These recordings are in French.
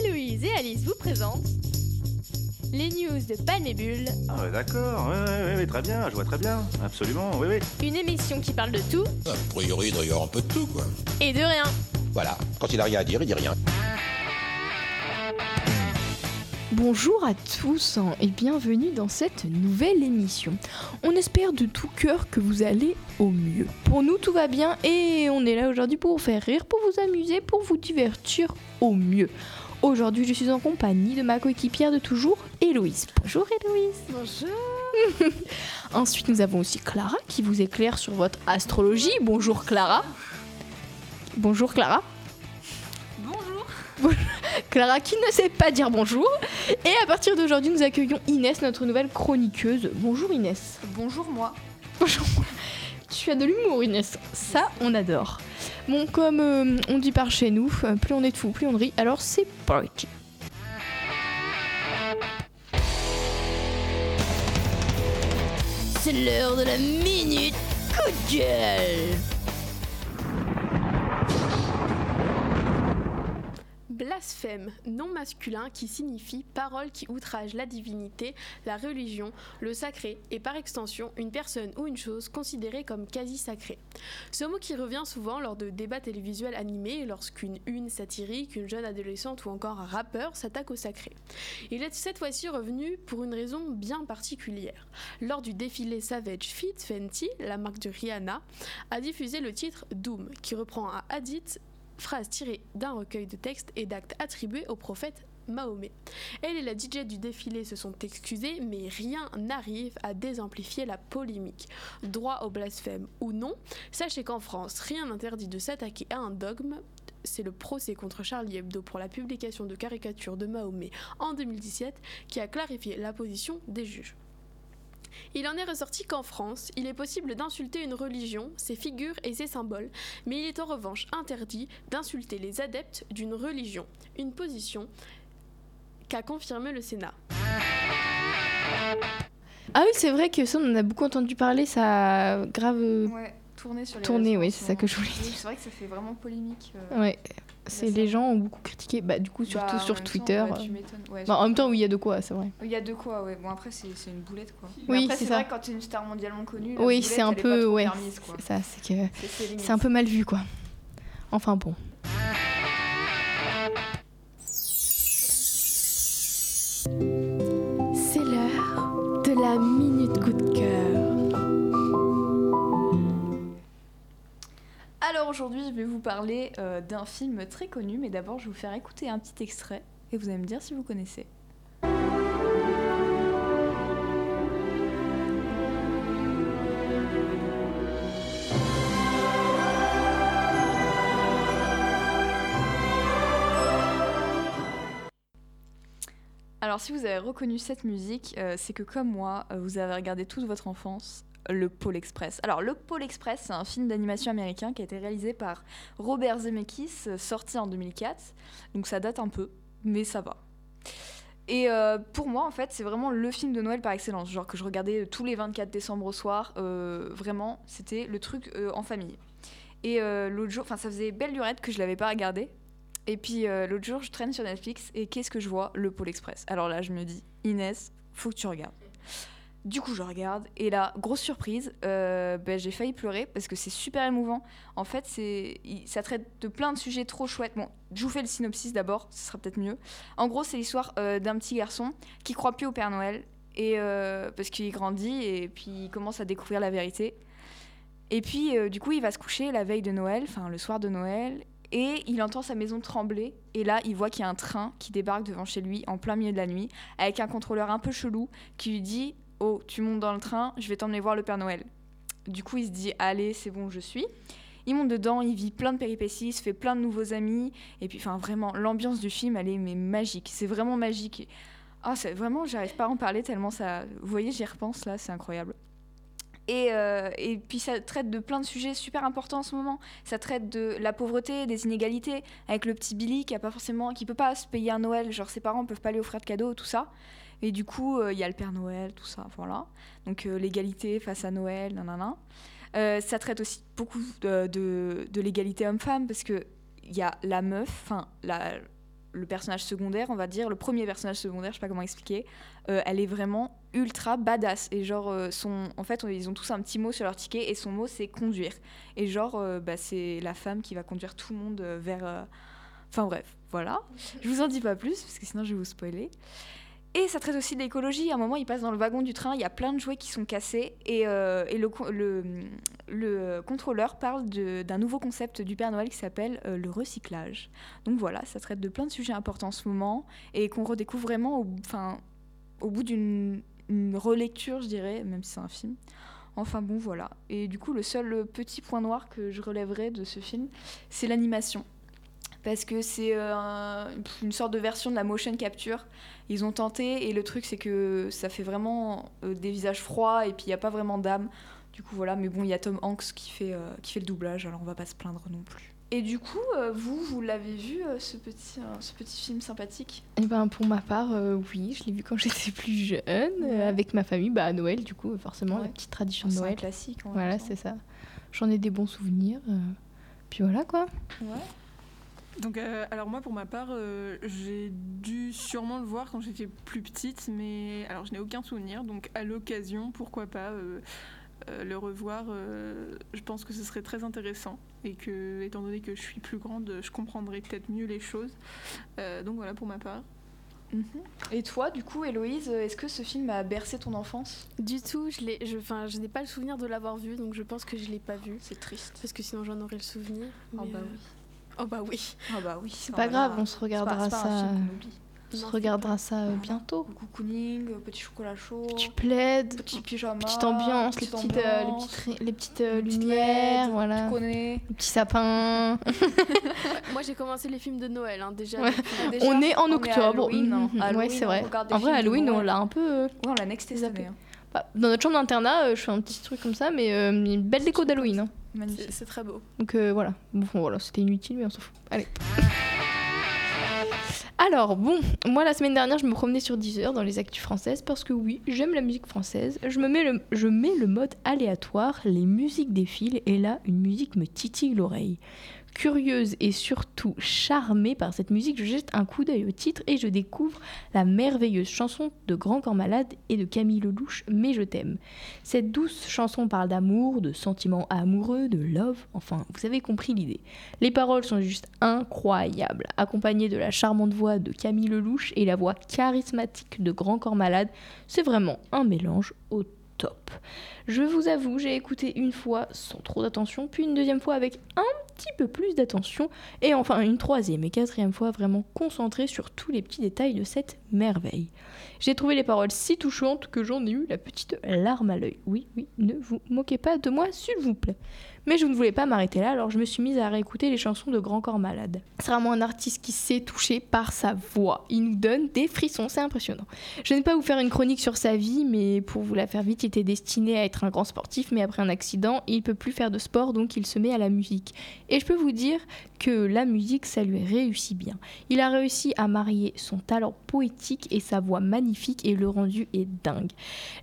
Héloïse et Alice vous présentent les news de Panébule. Ah ouais, d'accord, ouais, ouais, ouais, très bien, je vois très bien, absolument, oui, oui. Une émission qui parle de tout A priori, il doit y avoir un peu de tout, quoi. et de rien. Voilà, quand il a rien à dire, il dit rien. Bonjour à tous hein, et bienvenue dans cette nouvelle émission. On espère de tout cœur que vous allez au mieux. Pour nous, tout va bien et on est là aujourd'hui pour vous faire rire, pour vous amuser, pour vous divertir au mieux. Aujourd'hui, je suis en compagnie de ma coéquipière de toujours, Héloïse. Bonjour Héloïse. Bonjour. Ensuite, nous avons aussi Clara qui vous éclaire sur votre astrologie. Bonjour Clara. Bonjour Clara. Bonjour. Clara qui ne sait pas dire bonjour. Et à partir d'aujourd'hui, nous accueillons Inès, notre nouvelle chroniqueuse. Bonjour Inès. Bonjour moi. Bonjour. Tu as de l'humour Inès. Ça, on adore. Bon, comme euh, on dit par chez nous, euh, plus on est de fous, plus on rit. Alors c'est parti. C'est l'heure de la minute coup de gueule. Blasphème, nom masculin qui signifie parole qui outrage la divinité, la religion, le sacré et par extension une personne ou une chose considérée comme quasi sacrée. Ce mot qui revient souvent lors de débats télévisuels animés lorsqu'une une satirique, une jeune adolescente ou encore un rappeur s'attaque au sacré. Il est cette fois-ci revenu pour une raison bien particulière. Lors du défilé Savage Fit, Fenty, la marque de Rihanna, a diffusé le titre Doom qui reprend un hadith phrase tirée d'un recueil de textes et d'actes attribués au prophète Mahomet. Elle et la DJ du défilé se sont excusées, mais rien n'arrive à désamplifier la polémique. Droit au blasphème ou non, sachez qu'en France, rien n'interdit de s'attaquer à un dogme. C'est le procès contre Charlie Hebdo pour la publication de caricatures de Mahomet en 2017 qui a clarifié la position des juges. Il en est ressorti qu'en France, il est possible d'insulter une religion, ses figures et ses symboles, mais il est en revanche interdit d'insulter les adeptes d'une religion, une position qu'a confirmé le Sénat. Ah oui, c'est vrai que ça, on en a beaucoup entendu parler, ça a grave. Ouais, tourner sur les Tourner, oui, c'est ce ça que je voulais dire. C'est vrai que ça fait vraiment polémique. euh, Ouais. C'est les gens ont beaucoup critiqué, bah du coup surtout bah, sur temps, Twitter. ouais, tu. Ouais, Bah, en même temps, oui, il y a de quoi, c'est vrai. Il y a de quoi, ouais. Bon, après, c'est une boulette, quoi. Oui, Mais c'est ça. vrai quand tu es une star mondialement connue, Oui, c'est un peu, ouais, c'est ça, c'est que c'est un peu mal vu, quoi. Enfin bon. Aujourd'hui, je vais vous parler euh, d'un film très connu, mais d'abord, je vais vous faire écouter un petit extrait et vous allez me dire si vous connaissez. Alors si vous avez reconnu cette musique, euh, c'est que comme moi, euh, vous avez regardé toute votre enfance le Pôle Express. Alors le Pôle Express, c'est un film d'animation américain qui a été réalisé par Robert Zemeckis, euh, sorti en 2004. Donc ça date un peu, mais ça va. Et euh, pour moi, en fait, c'est vraiment le film de Noël par excellence. Genre que je regardais tous les 24 décembre au soir. euh, vraiment, c'était le truc euh, en famille. Et euh, l'autre jour, enfin, ça faisait belle lurette que je l'avais pas regardé. Et puis euh, l'autre jour, je traîne sur Netflix et qu'est-ce que je vois? Le Pôle Express. Alors là, je me dis, Inès, faut que tu regardes. Du coup, je regarde et là, grosse surprise, euh, ben, j'ai failli pleurer parce que c'est super émouvant. En fait, c'est, ça traite de plein de sujets trop chouettes. Bon, je vous fais le synopsis d'abord, ce sera peut-être mieux. En gros, c'est l'histoire euh, d'un petit garçon qui croit plus au Père Noël et euh, parce qu'il grandit et puis il commence à découvrir la vérité. Et puis, du coup, il va se coucher la veille de Noël, enfin le soir de Noël, et il entend sa maison trembler. Et là, il voit qu'il y a un train qui débarque devant chez lui en plein milieu de la nuit, avec un contrôleur un peu chelou qui lui dit Oh, tu montes dans le train, je vais t'emmener voir le Père Noël. Du coup, il se dit Allez, c'est bon, je suis. Il monte dedans, il vit plein de péripéties, il se fait plein de nouveaux amis. Et puis, enfin, vraiment, l'ambiance du film, elle est mais magique. C'est vraiment magique. Ah, c'est vraiment, j'arrive pas à en parler tellement ça. Vous voyez, j'y repense là, c'est incroyable. Et, euh, et puis ça traite de plein de sujets super importants en ce moment. Ça traite de la pauvreté, des inégalités, avec le petit Billy qui a pas forcément, qui peut pas se payer un Noël, genre ses parents peuvent pas lui offrir de cadeaux, tout ça. Et du coup, euh, il y a le Père Noël, tout ça, voilà. Donc euh, l'égalité face à Noël, nanana. Euh, ça traite aussi beaucoup de, l'égalité homme-femme parce que il y a la meuf, enfin le personnage secondaire, on va dire, le premier personnage secondaire, je sais pas comment expliquer, elle est vraiment ultra badass. Et genre, en fait, ils ont tous un petit mot sur leur ticket et son mot c'est conduire. Et genre, bah, c'est la femme qui va conduire tout le monde vers. Enfin bref, voilà. Je vous en dis pas plus parce que sinon je vais vous spoiler. Et ça traite aussi de l'écologie. À un moment, ils passent dans le wagon du train, il y a plein de jouets qui sont cassés et, euh, le, co- le, le contrôleur parle d'un nouveau concept du Père Noël qui s'appelle euh, le recyclage. Donc voilà, ça traite de plein de sujets importants en ce moment et qu'on redécouvre vraiment au, bout d'une une relecture, je dirais, même si c'est un film. Enfin bon, voilà. Et du coup, le seul petit point noir que je relèverais de ce film, c'est l'animation. Parce que c'est euh, un- une sorte de version de la motion capture. Ils ont tenté et le truc c'est que ça fait vraiment euh, des visages froids et puis il n'y a pas vraiment d'âme. Du coup voilà, mais bon, il y a Tom Hanks qui fait, euh, qui fait le doublage, alors on va pas se plaindre non plus. Et du coup, vous, vous l'avez vu, ce, petit, ce petit film sympathique? Eh ben, pour ma part, euh, oui, je l'ai vu quand j'étais plus jeune, euh, avec ma famille, bah, à Noël, du coup, forcément, la petite tradition de Noël. classique. en Voilà, c'est ça. J'en ai des bons souvenirs. euh, Puis voilà, quoi. Ouais. Donc, euh, alors moi, pour ma part, euh, j'ai dû sûrement le voir quand j'étais plus petite, mais alors je n'ai aucun souvenir. Donc, à l'occasion, pourquoi pas euh, euh, le revoir euh, Je pense que ce serait très intéressant et que, étant donné que je suis plus grande, je comprendrai peut-être mieux les choses. Euh, donc voilà pour ma part. Mhm. Et toi, du coup, Héloïse, est-ce que ce film a bercé ton enfance? Du tout, je l'ai, je, enfin, je n'ai pas le souvenir de l'avoir vu, donc je pense que je l'ai pas vu. C'est triste. Parce que sinon j'en aurais le souvenir. Ah mais, bah euh, oui. Oh bah oui. Ah bah oui. C'est pas grave, on se regardera ça. On se regardera ça euh, Voilà. bientôt. Cocooning, euh, petit chocolat chaud, Petit plaid, petit pyjama, petite ambiance, les petite petites, euh, les petites, euh, lumières, LED, voilà. Tu connais. Les petits sapins. Moi j'ai commencé les films de Noël hein, déjà. Ouais. on est en octobre. Hein. Mhm, ouais, Halloween, c'est on vrai. En vrai, Halloween, on l'a un peu. euh, Ouais, on l'a nexté cette année. hein. bah, dans notre chambre d'internat, euh, je fais un petit truc comme ça, mais euh, une belle déco d'Halloween. Magnifique. C'est, c'est très beau. Donc euh, voilà. Bon, voilà, c'était inutile, mais on s'en fout. Allez. Alors, bon, moi la semaine dernière, je me promenais sur Deezer dans les actus françaises parce que oui, j'aime la musique française. Je, me mets le, je mets le mode aléatoire, les musiques défilent et là, une musique me titille l'oreille. Curieuse et surtout charmée par cette musique, je jette un coup d'œil au titre et je découvre la merveilleuse chanson de Grand Corps Malade et de Camille Lelouch, Mais je t'aime. Cette douce chanson parle d'amour, de sentiments amoureux, de love, enfin, vous avez compris l'idée. Les paroles sont juste incroyables, accompagnées de la charmante voix de Camille Lelouch et la voix charismatique de Grand Corps Malade, c'est vraiment un mélange au Je vous avoue, j'ai écouté une fois sans trop d'attention, puis une deuxième fois avec un petit peu plus d'attention, et enfin une troisième et quatrième fois vraiment concentrée sur tous les petits détails de cette merveille. J'ai trouvé les paroles si touchantes que j'en ai eu la petite larme à l'œil. Oui, oui, ne vous moquez pas de moi, s'il vous plaît. Mais je ne voulais pas m'arrêter là, alors je me suis mise à réécouter les chansons de Grand Corps Malade. C'est vraiment un artiste qui s'est touché par sa voix. Il nous donne des frissons, c'est impressionnant. Je n'ai pas vous faire une chronique sur sa vie, mais pour vous la faire vite, il était destiné à être un grand sportif, mais après un accident, il peut plus faire de sport, donc il se met à la musique. Et je peux vous dire que la musique, ça lui réussit bien. Il a réussi à marier son talent poétique et sa voix magnifique, et le rendu est dingue.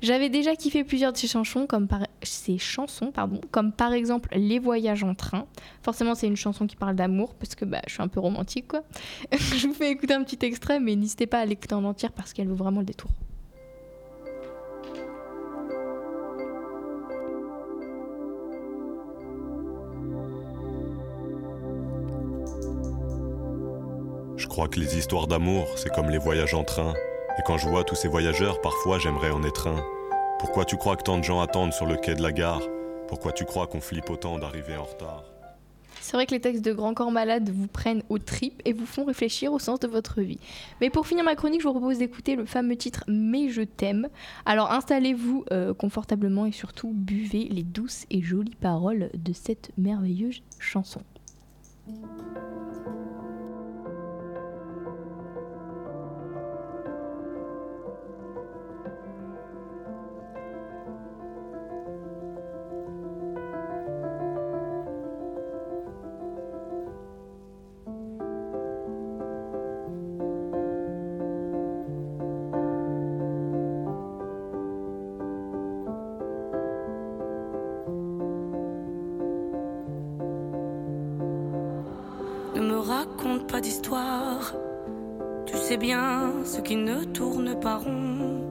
J'avais déjà kiffé plusieurs de ses chansons, comme par, ses chansons, pardon, comme par exemple Les voyages en train. Forcément, c'est une chanson qui parle d'amour, parce que bah, je suis un peu romantique, quoi. je vous fais écouter un petit extrait, mais n'hésitez pas à l'écouter en entière parce qu'elle vaut vraiment le détour. Crois que les histoires d'amour, c'est comme les voyages en train. Et quand je vois tous ces voyageurs, parfois j'aimerais en être un. Pourquoi tu crois que tant de gens attendent sur le quai de la gare? Pourquoi tu crois qu'on flippe autant d'arriver en retard? C'est vrai que les textes de Grand Corps Malade vous prennent aux tripes et vous font réfléchir au sens de votre vie. Mais pour finir ma chronique, je vous propose d'écouter le fameux titre Mais je t'aime. Alors installez-vous euh, confortablement et surtout buvez les douces et jolies paroles de cette merveilleuse chanson. Tu sais bien ce qui ne tourne pas rond.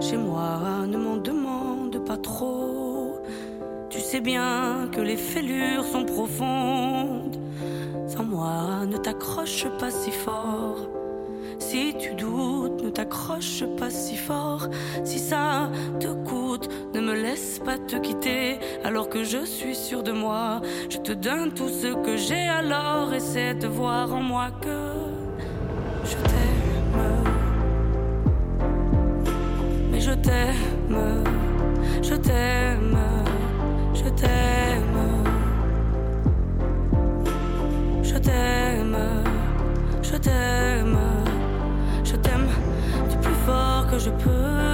Chez moi, ne m'en demande pas trop. Tu sais bien que les fêlures sont profondes. Sans moi, ne t'accroche pas si fort. Si tu doutes, ne t'accroche pas si fort. Si ça te coûte, me laisse pas te quitter. Alors que je suis sûr de moi, je te donne tout ce que j'ai. Alors essaie de voir en moi que je t'aime. Mais je t'aime, je t'aime, je t'aime. Je t'aime, je t'aime, je t'aime du plus fort que je peux.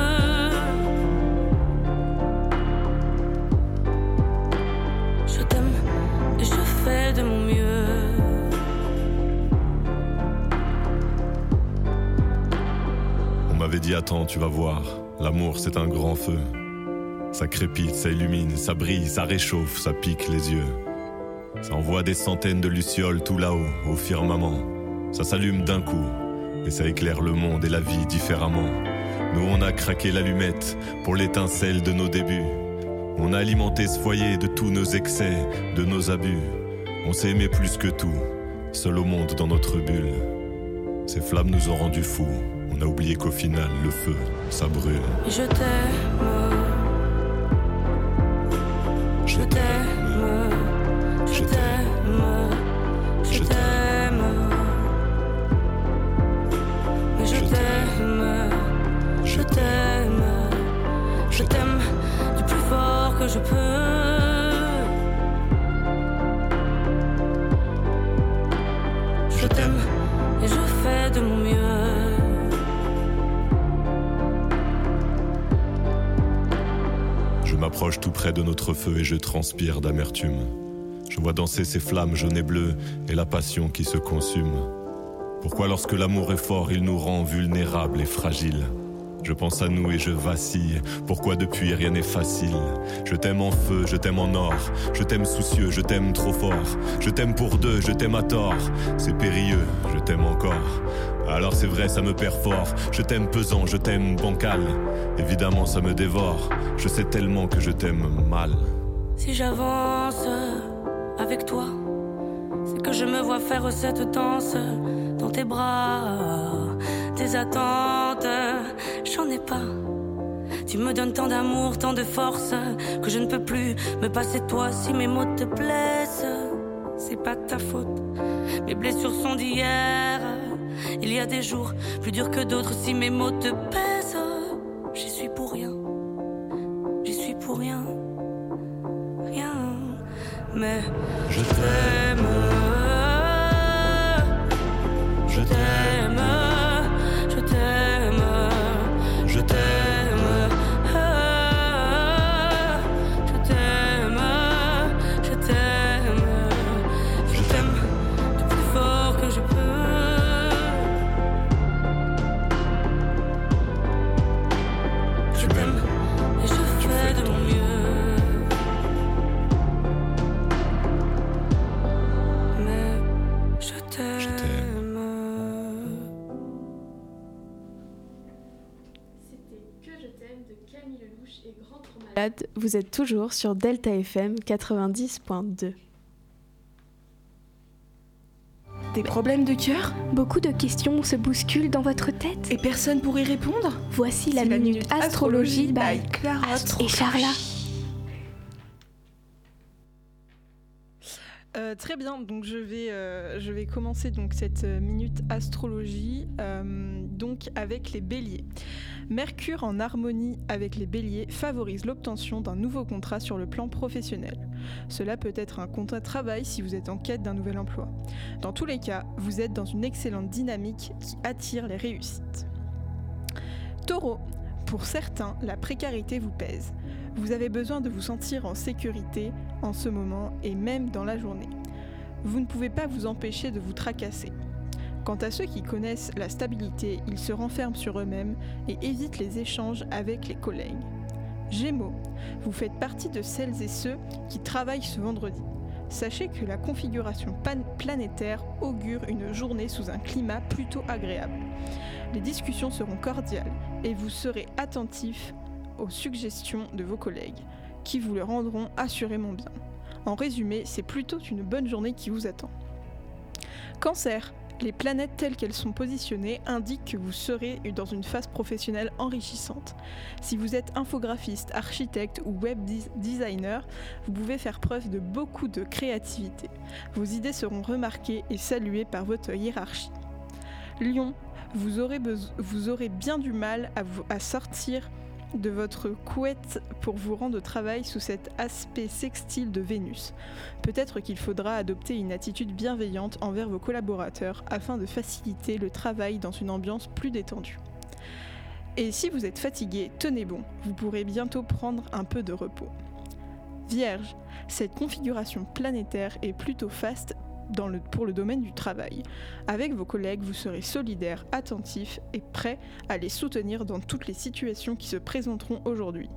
Tu vas voir, l'amour c'est un grand feu. Ça crépite, ça illumine, ça brille, ça réchauffe, ça pique les yeux. Ça envoie des centaines de lucioles tout là-haut, au firmament. Ça s'allume d'un coup, et ça éclaire le monde et la vie différemment. Nous on a craqué l'allumette pour l'étincelle de nos débuts. On a alimenté ce foyer de tous nos excès, de nos abus. On s'est aimé plus que tout, seul au monde dans notre bulle. Ces flammes nous ont rendus fous. On a oublié qu'au final, le feu, ça brûle. Je t'aime, transpire d'amertume. Je vois danser ces flammes jaunes et bleues et la passion qui se consume. Pourquoi lorsque l'amour est fort, il nous rend vulnérables et fragiles? Je pense à nous et je vacille. Pourquoi depuis rien n'est facile? Je t'aime en feu, je t'aime en or. Je t'aime soucieux, je t'aime trop fort. Je t'aime pour deux, je t'aime à tort. C'est périlleux, je t'aime encore. Alors c'est vrai, ça me perd fort. Je t'aime pesant, je t'aime bancal. Évidemment, ça me dévore. Je sais tellement que je t'aime mal. Si j'avance avec toi, c'est que je me vois faire cette danse dans tes bras. Tes attentes, j'en ai pas. Tu me donnes tant d'amour, tant de force, que je ne peux plus me passer de toi si mes mots te blessent. C'est pas ta faute, mes blessures sont d'hier. Il y a des jours plus durs que d'autres si mes mots te pèsent. Mais Je t'aime, Vous êtes toujours sur Delta FM 90.2. Des problèmes de cœur? Beaucoup de questions se bousculent dans votre tête. Et personne pour y répondre? Voici la, minute, astrologie by Clara et Charla. Euh, très bien, donc je vais, euh, commencer donc cette euh, minute astrologie donc avec les béliers. Mercure en harmonie avec les béliers favorise l'obtention d'un nouveau contrat sur le plan professionnel. Cela peut être un contrat de travail si vous êtes en quête d'un nouvel emploi. Dans tous les cas, vous êtes dans une excellente dynamique qui attire les réussites. Taureau, pour certains, la précarité vous pèse. Vous avez besoin de vous sentir en sécurité en ce moment et même dans la journée. Vous ne pouvez pas vous empêcher de vous tracasser. Quant à ceux qui connaissent la stabilité, ils se renferment sur eux-mêmes et évitent les échanges avec les collègues. Gémeaux, vous faites partie de celles et ceux qui travaillent ce vendredi. Sachez que la configuration planétaire augure une journée sous un climat plutôt agréable. Les discussions seront cordiales et vous serez attentif aux suggestions de vos collègues, qui vous le rendront assurément bien. En résumé, c'est plutôt une bonne journée qui vous attend. Cancer. Les planètes telles qu'elles sont positionnées indiquent que vous serez dans une phase professionnelle enrichissante. Si vous êtes infographiste, architecte ou web designer, vous pouvez faire preuve de beaucoup de créativité. Vos idées seront remarquées et saluées par votre hiérarchie. Lion, vous aurez, vous aurez bien du mal à, vous- à sortir de votre couette pour vous rendre au travail sous cet aspect sextile de Vénus. Peut-être qu'il faudra adopter une attitude bienveillante envers vos collaborateurs afin de faciliter le travail dans une ambiance plus détendue. Et si vous êtes fatigué, tenez bon, vous pourrez bientôt prendre un peu de repos. Vierge, cette configuration planétaire est plutôt faste pour le domaine du travail. Avec vos collègues, vous serez solidaire, attentif et prêt à les soutenir dans toutes les situations qui se présenteront aujourd'hui.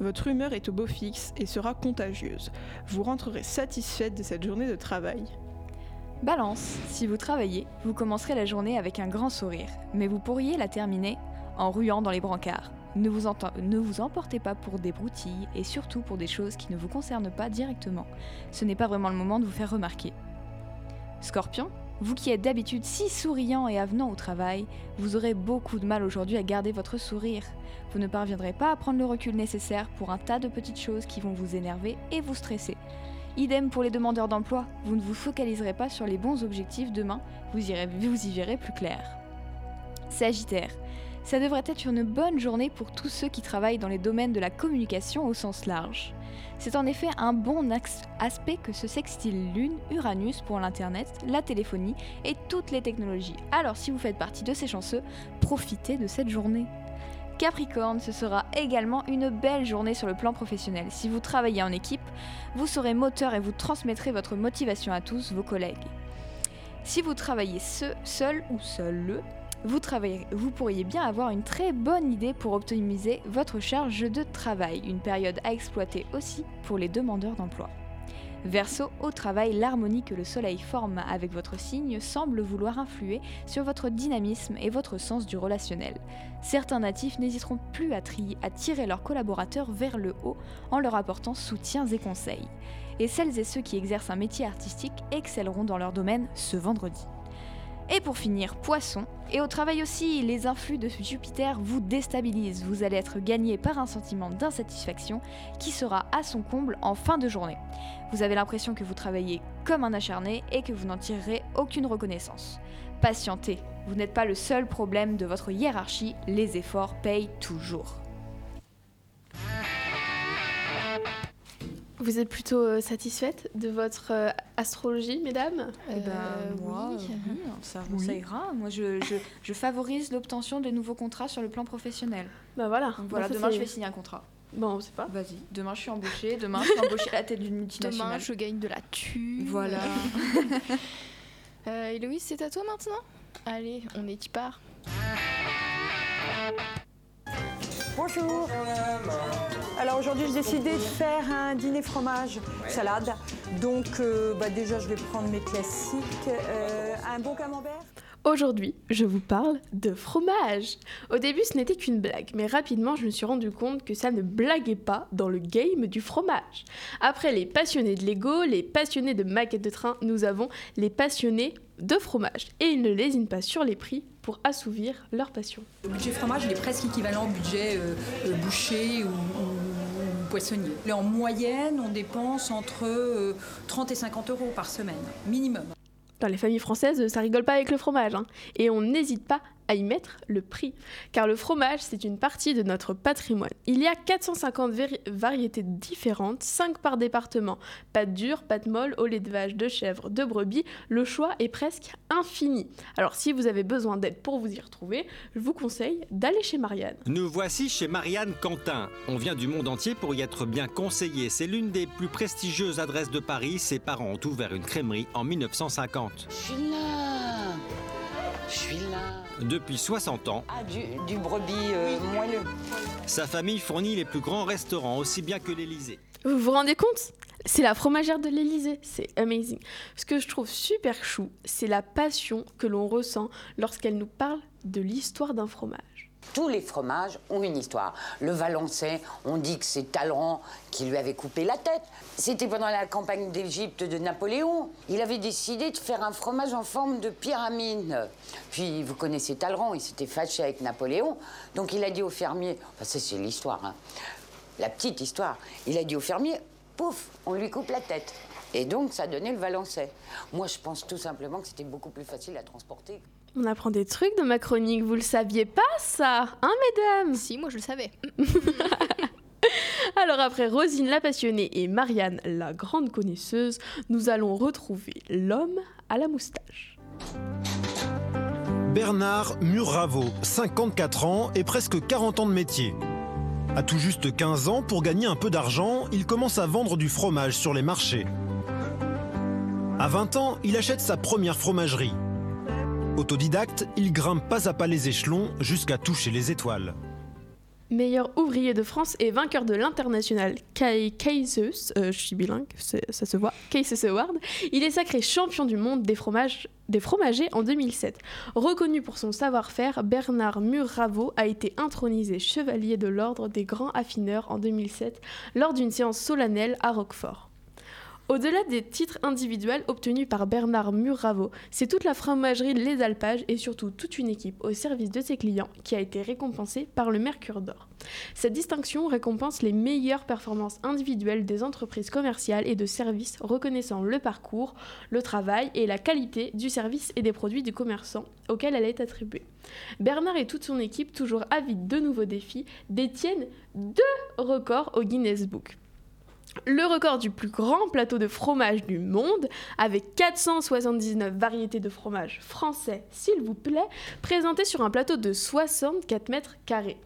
Votre humeur est au beau fixe et sera contagieuse. Vous rentrerez satisfaite de cette journée de travail. Balance, si vous travaillez, vous commencerez la journée avec un grand sourire, mais vous pourriez la terminer en ruant dans les brancards. Ne vous, ne vous emportez pas pour des broutilles et surtout pour des choses qui ne vous concernent pas directement. Ce n'est pas vraiment le moment de vous faire remarquer. Scorpion, vous qui êtes d'habitude si souriant et avenant au travail, vous aurez beaucoup de mal aujourd'hui à garder votre sourire. Vous ne parviendrez pas à prendre le recul nécessaire pour un tas de petites choses qui vont vous énerver et vous stresser. Idem pour les demandeurs d'emploi, vous ne vous focaliserez pas sur les bons objectifs demain, vous, y verrez plus clair. Sagittaire, ça devrait être une bonne journée pour tous ceux qui travaillent dans les domaines de la communication au sens large. C'est en effet un bon aspect que ce sextile Lune, Uranus pour l'Internet, la téléphonie et toutes les technologies. Alors si vous faites partie de ces chanceux, profitez de cette journée. Capricorne, ce sera également une belle journée sur le plan professionnel. Si vous travaillez en équipe, vous serez moteur et vous transmettrez votre motivation à tous vos collègues. Si vous travaillez seul ou seul, vous, pourriez bien avoir une très bonne idée pour optimiser votre charge de travail, une période à exploiter aussi pour les demandeurs d'emploi. Verseau, au travail, l'harmonie que le soleil forme avec votre signe semble vouloir influer sur votre dynamisme et votre sens du relationnel. Certains natifs n'hésiteront plus à tirer leurs collaborateurs vers le haut en leur apportant soutiens et conseils. Et celles et ceux qui exercent un métier artistique excelleront dans leur domaine ce vendredi. Et pour finir, poisson. Et au travail aussi, les influx de Jupiter vous déstabilisent. Vous allez être gagné par un sentiment d'insatisfaction qui sera à son comble en fin de journée. Vous avez l'impression que vous travaillez comme un acharné et que vous n'en tirerez aucune reconnaissance. Patientez, vous n'êtes pas le seul problème de votre hiérarchie, les efforts payent toujours. Vous êtes plutôt euh, satisfaite de votre euh, astrologie, mesdames? Eh ben, moi, oui. euh, oui, ça, Oui. ça ira. Moi, je, je- je favorise l'obtention de nouveaux contrats sur le plan professionnel. Bah voilà. Donc voilà, Bah, ça, demain, je vais signer un contrat. Bon, on sait pas. Vas-y. Demain, je suis embauchée. Demain, je suis embauchée à la tête d'une Demain, multinationale. je gagne de la thune. Voilà. Euh, Héloïse, c'est à toi maintenant? Allez, on est y part? Bonjour. Alors aujourd'hui, j'ai décidé de faire un dîner fromage salade. Donc euh, bah, déjà, je vais prendre mes classiques. Euh, un bon camembert? Aujourd'hui, je vous parle de fromage. Au début, ce n'était qu'une blague, mais rapidement, je me suis rendu compte que ça ne blaguait pas dans le game du fromage. Après les passionnés de Lego, les passionnés de maquettes de train, nous avons les passionnés de fromage. Et ils ne lésinent pas sur les prix pour assouvir leur passion. Le budget fromage, il est presque équivalent au budget euh, euh, boucher ou, poissonnier. En moyenne, on dépense entre euh, 30 et 50 euros par semaine, minimum. Dans les familles françaises, ça rigole pas avec le fromage. hein. Et on n'hésite pas à y mettre le prix. Car le fromage, c'est une partie de notre patrimoine. Il y a 450 vari- variétés différentes, 5 par département. Pâte dure, pâte molle, au lait de vache, de chèvre, de brebis. Le choix est presque infini. Alors si vous avez besoin d'aide pour vous y retrouver, je vous conseille d'aller chez Marianne. Nous voici chez Marianne Quentin. On vient du monde entier pour y être bien conseillé. C'est l'une des plus prestigieuses adresses de Paris. Ses parents ont ouvert une crèmerie en 1950. Je suis là. Je suis là. Depuis 60 ans, Ah, du, du brebis euh, moelleux. sa famille fournit les plus grands restaurants, aussi bien que l'Élysée. Vous vous rendez compte? C'est la fromagère de l'Elysée, c'est amazing. Ce que je trouve super chou, c'est la passion que l'on ressent lorsqu'elle nous parle de l'histoire d'un fromage. Tous les fromages ont une histoire. Le Valençay, on dit que c'est Talleyrand qui lui avait coupé la tête. C'était pendant la campagne d'Égypte de Napoléon. Il avait décidé de faire un fromage en forme de pyramide. Puis vous connaissez Talleyrand, il s'était fâché avec Napoléon. Donc il a dit au fermier, enfin ça c'est l'histoire, hein. la petite histoire, il a dit au fermier, pouf, on lui coupe la tête. Et donc ça donnait le Valençay. Moi je pense tout simplement que c'était beaucoup plus facile à transporter. On apprend des trucs dans ma chronique, vous le saviez pas ça Hein mesdames? Si, moi je le savais. Alors après Rosine la passionnée et Marianne la grande connaisseuse, nous allons retrouver l'homme à la moustache. Bernard Murravo, 54 ans et presque 40 ans de métier. À tout juste 15 ans, pour gagner un peu d'argent, il commence à vendre du fromage sur les marchés. À 20 ans, il achète sa première fromagerie. Autodidacte, il grimpe pas à pas les échelons jusqu'à toucher les étoiles. Meilleur ouvrier de France et vainqueur de l'international Cases, euh, je suis bilingue, ça se voit, Cases Award, il est sacré champion du monde des, des fromagers en 2007. Reconnu pour son savoir-faire, Bernard Murravo a été intronisé chevalier de l'ordre des grands affineurs en 2007 lors d'une séance solennelle à Roquefort. Au-delà des titres individuels obtenus par Bernard Murravo, c'est toute la fromagerie Les Alpages et surtout toute une équipe au service de ses clients qui a été récompensée par le Mercure d'Or. Cette distinction récompense les meilleures performances individuelles des entreprises commerciales et de services reconnaissant le parcours, le travail et la qualité du service et des produits du commerçant auquel elle est attribuée. Bernard et toute son équipe, toujours avides de nouveaux défis, détiennent deux records au Guinness Book le record du plus grand plateau de fromage du monde, avec 479 variétés de fromage français, s'il vous plaît, présenté sur un plateau de 64 mètres carrés.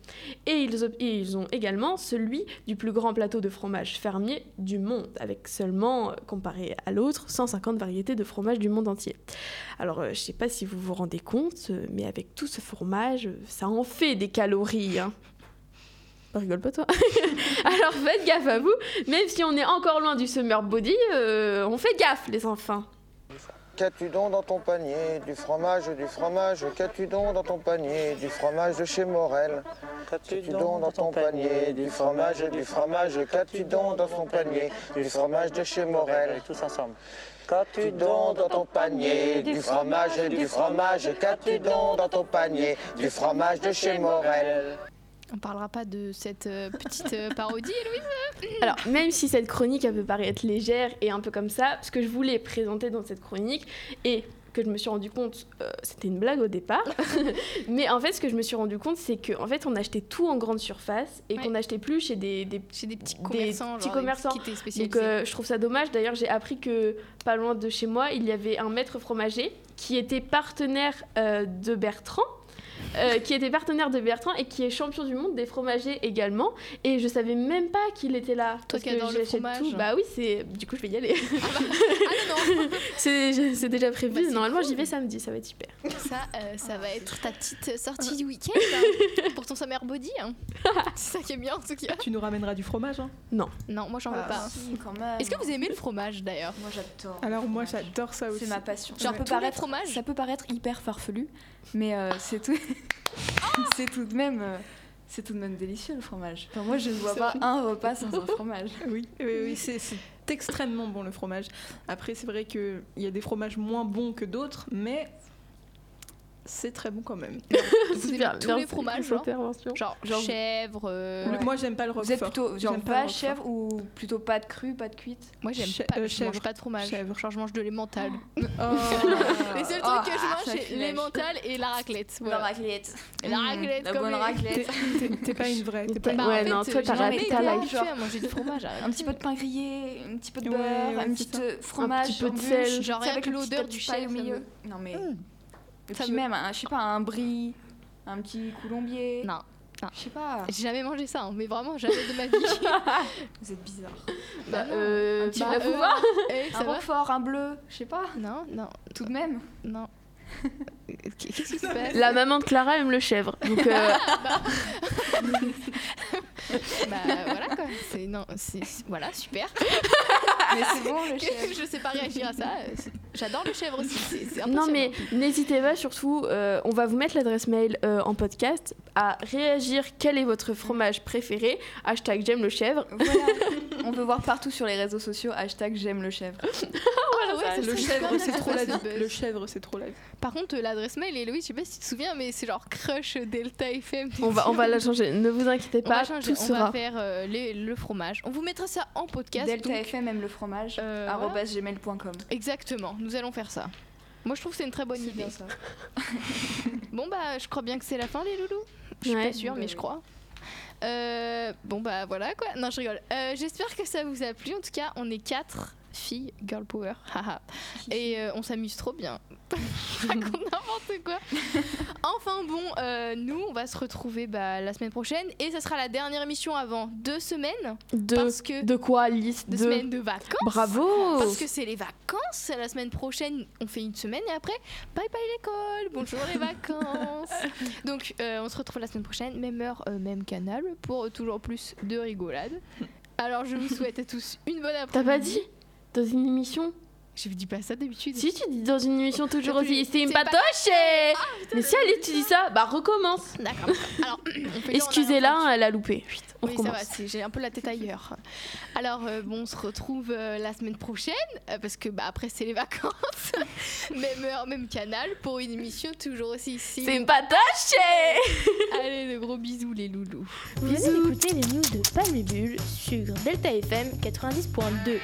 Et ils, ont également celui du plus grand plateau de fromage fermier du monde, avec seulement, euh, comparé à l'autre, 150 variétés de fromage du monde entier. Alors, euh, je sais pas si vous vous rendez compte, euh, mais avec tout ce fromage, ça en fait des calories. Hein. Rigole pas toi. Alors faites gaffe à vous, même si on est encore loin du summer body, euh, on fait gaffe les enfants. Qu'as-tu donc dans ton panier Du fromage, du fromage, qu'as-tu donc dans ton panier Du fromage de chez Morel? Qu'as-tu donc dans ton panier Du fromage, du fromage, qu'as-tu donc dans ton panier Du fromage de chez Morel? Tous ensemble. Qu'as-tu donc dans ton panier Du fromage, du fromage, qu'as-tu donc dans ton panier Du fromage de chez Morel? On parlera pas de cette euh, petite euh, parodie, Louise Alors, même si cette chronique elle peut paraître légère et un peu comme ça, ce que je voulais présenter dans cette chronique et que je me suis rendu compte, euh, c'était une blague au départ, mais en fait, ce que je me suis rendu compte, c'est qu'en fait, on achetait tout en grande surface et qu'on n'achetait plus chez des, des, chez des petits commerçants, petits genre, des commerçants. Donc, euh, je trouve ça dommage. D'ailleurs, j'ai appris que pas loin de chez moi, il y avait un maître fromager qui était partenaire euh, de Bertrand. Euh, qui était partenaire de Bertrand et qui est champion du monde des fromagers également. Et je savais même pas qu'il était là. Toi parce qui que j'achète fromage. tout. Bah oui, c'est. Du coup, je vais y aller. Ah non, non c'est c'est déjà prévu. Bah, Normalement, cool. j'y vais samedi. Ça va être super. Ça, euh, ça va être ta petite sortie du week-end hein, pour ton summer body. hein. C'est ça qui est bien en tout cas. Tu nous ramèneras du fromage, hein Non. Non, moi j'en veux Ah, pas. si. Est-ce que vous aimez le fromage d'ailleurs? Moi j'adore. Alors moi j'adore ça aussi. C'est ma passion. Genre ça peut paraître, fromages? Ça peut paraître hyper farfelu, mais euh, c'est tout, c'est tout de même, euh, c'est tout de même délicieux le fromage. Enfin, moi je ne vois pas vrai. un repas sans un fromage. Oui, oui, oui, c'est c'est extrêmement bon le fromage. Après, c'est vrai qu'il y a des fromages moins bons que d'autres, mais c'est très bon quand même. Vous aimez Super, tous merci les fromages, pour genre. Genre, Genre- chèvre. euh, Le- Moi, j'aime pas le Vous êtes roquefort. plutôt genre J'aime pas roquefort. chèvre ou plutôt pâte crue, pâte cuite? Moi j'aime pas, euh, je mange pas de fromage. Chèvre. Genre je mange de l'emmental. Oh. Les seuls Oh, trucs que je mange c'est l'emmental et la raclette. La Voilà. raclette. La Mmh, raclette, la comme bonne les- raclette. T'es- pas une vraie. T'es pas une Bah, Ouais, en fait, non, toi, t'as life. habituée à manger du fromage. Un petit peu de pain grillé, un petit peu de beurre, un petit fromage, petit peu de sel. Genre avec l'odeur du au chèvre, ça milieu. Non mais. Et Ça puis me- même, un- je sais pas, un brie, un petit coulombier. Non. non. Je sais pas. J'ai jamais mangé ça, hein, mais vraiment jamais de ma vie. Vous êtes bizarre. Bah, non. euh, Un petit bah, euh, pouvoir. Eh, Un roquefort, un bleu, je sais pas. Non, non, Tout de même. non. Qu'est-ce qui se passe La maman de Clara aime le chèvre. Donc, euh, bah voilà quoi. C'est non, c'est voilà super. Mais c'est bon le chèvre. Je sais pas réagir à ça. C'est- J'adore le chèvre aussi. c'est- C'est Non mais n'hésitez pas surtout, euh, on va vous mettre l'adresse mail euh, en podcast, à réagir quel est votre fromage préféré, hashtag j'aime le chèvre. Voilà. On veut voir partout sur les réseaux sociaux hashtag j'aime le chèvre. Ah ouais, ça le chèvre, c'est trop la ça vie. se Le chèvre, c'est trop la vie. Par contre, l'adresse mail, Héloïse, je sais pas si tu te souviens, mais c'est genre crush Delta FM. On va, on va la changer, ne vous inquiétez On va pas, changer, tout on sera. va faire euh, les- le fromage. On vous mettra ça en podcast. Delta donc, FM aime le fromage. euh, arobase gmail.com. Exactement, nous allons faire ça. Moi, je trouve que c'est une très bonne idée. bien ça. Bon, bah, je crois bien que c'est la fin, les loulous. Je suis Ouais. pas sûre, mais je crois. Euh, bon, bah voilà quoi. Non, je rigole. Euh, J'espère que ça vous a plu. En tout cas, on est quatre filles, girl power. haha. Et euh, on s'amuse trop bien. N'importe quoi. Enfin bon, euh, nous, on va se retrouver bah, la semaine prochaine. Et ça sera la dernière émission avant deux semaines. De, Parce que de quoi, Alice? deux De- semaines de vacances. Bravo Parce que c'est les vacances. La semaine prochaine, on fait une semaine et après, bye bye l'école. Bonjour les vacances. Donc, euh, on se retrouve la semaine prochaine, même heure, même canal, pour toujours plus de rigolade. Alors, je vous souhaite à tous une bonne après-midi. T'as pas dit? Dans une émission Je vous dis pas ça d'habitude. Si tu dis dans une émission toujours aussi, c'est une patoche eh Mais si Alice tu dis ça, bah recommence D'accord. Alors, Excusez-la, elle a loupé. Chut, on Oui, ça va, j'ai un peu la tête ailleurs. Alors, euh, bon, on se retrouve euh, la semaine prochaine, euh, parce que bah, après, c'est les vacances. même heure, même canal, pour une émission toujours aussi ici. C'est une patoche eh Allez, de gros bisous, les loulous. Vous écoutez les news de Palme et Bulle sur Delta FM 90.2.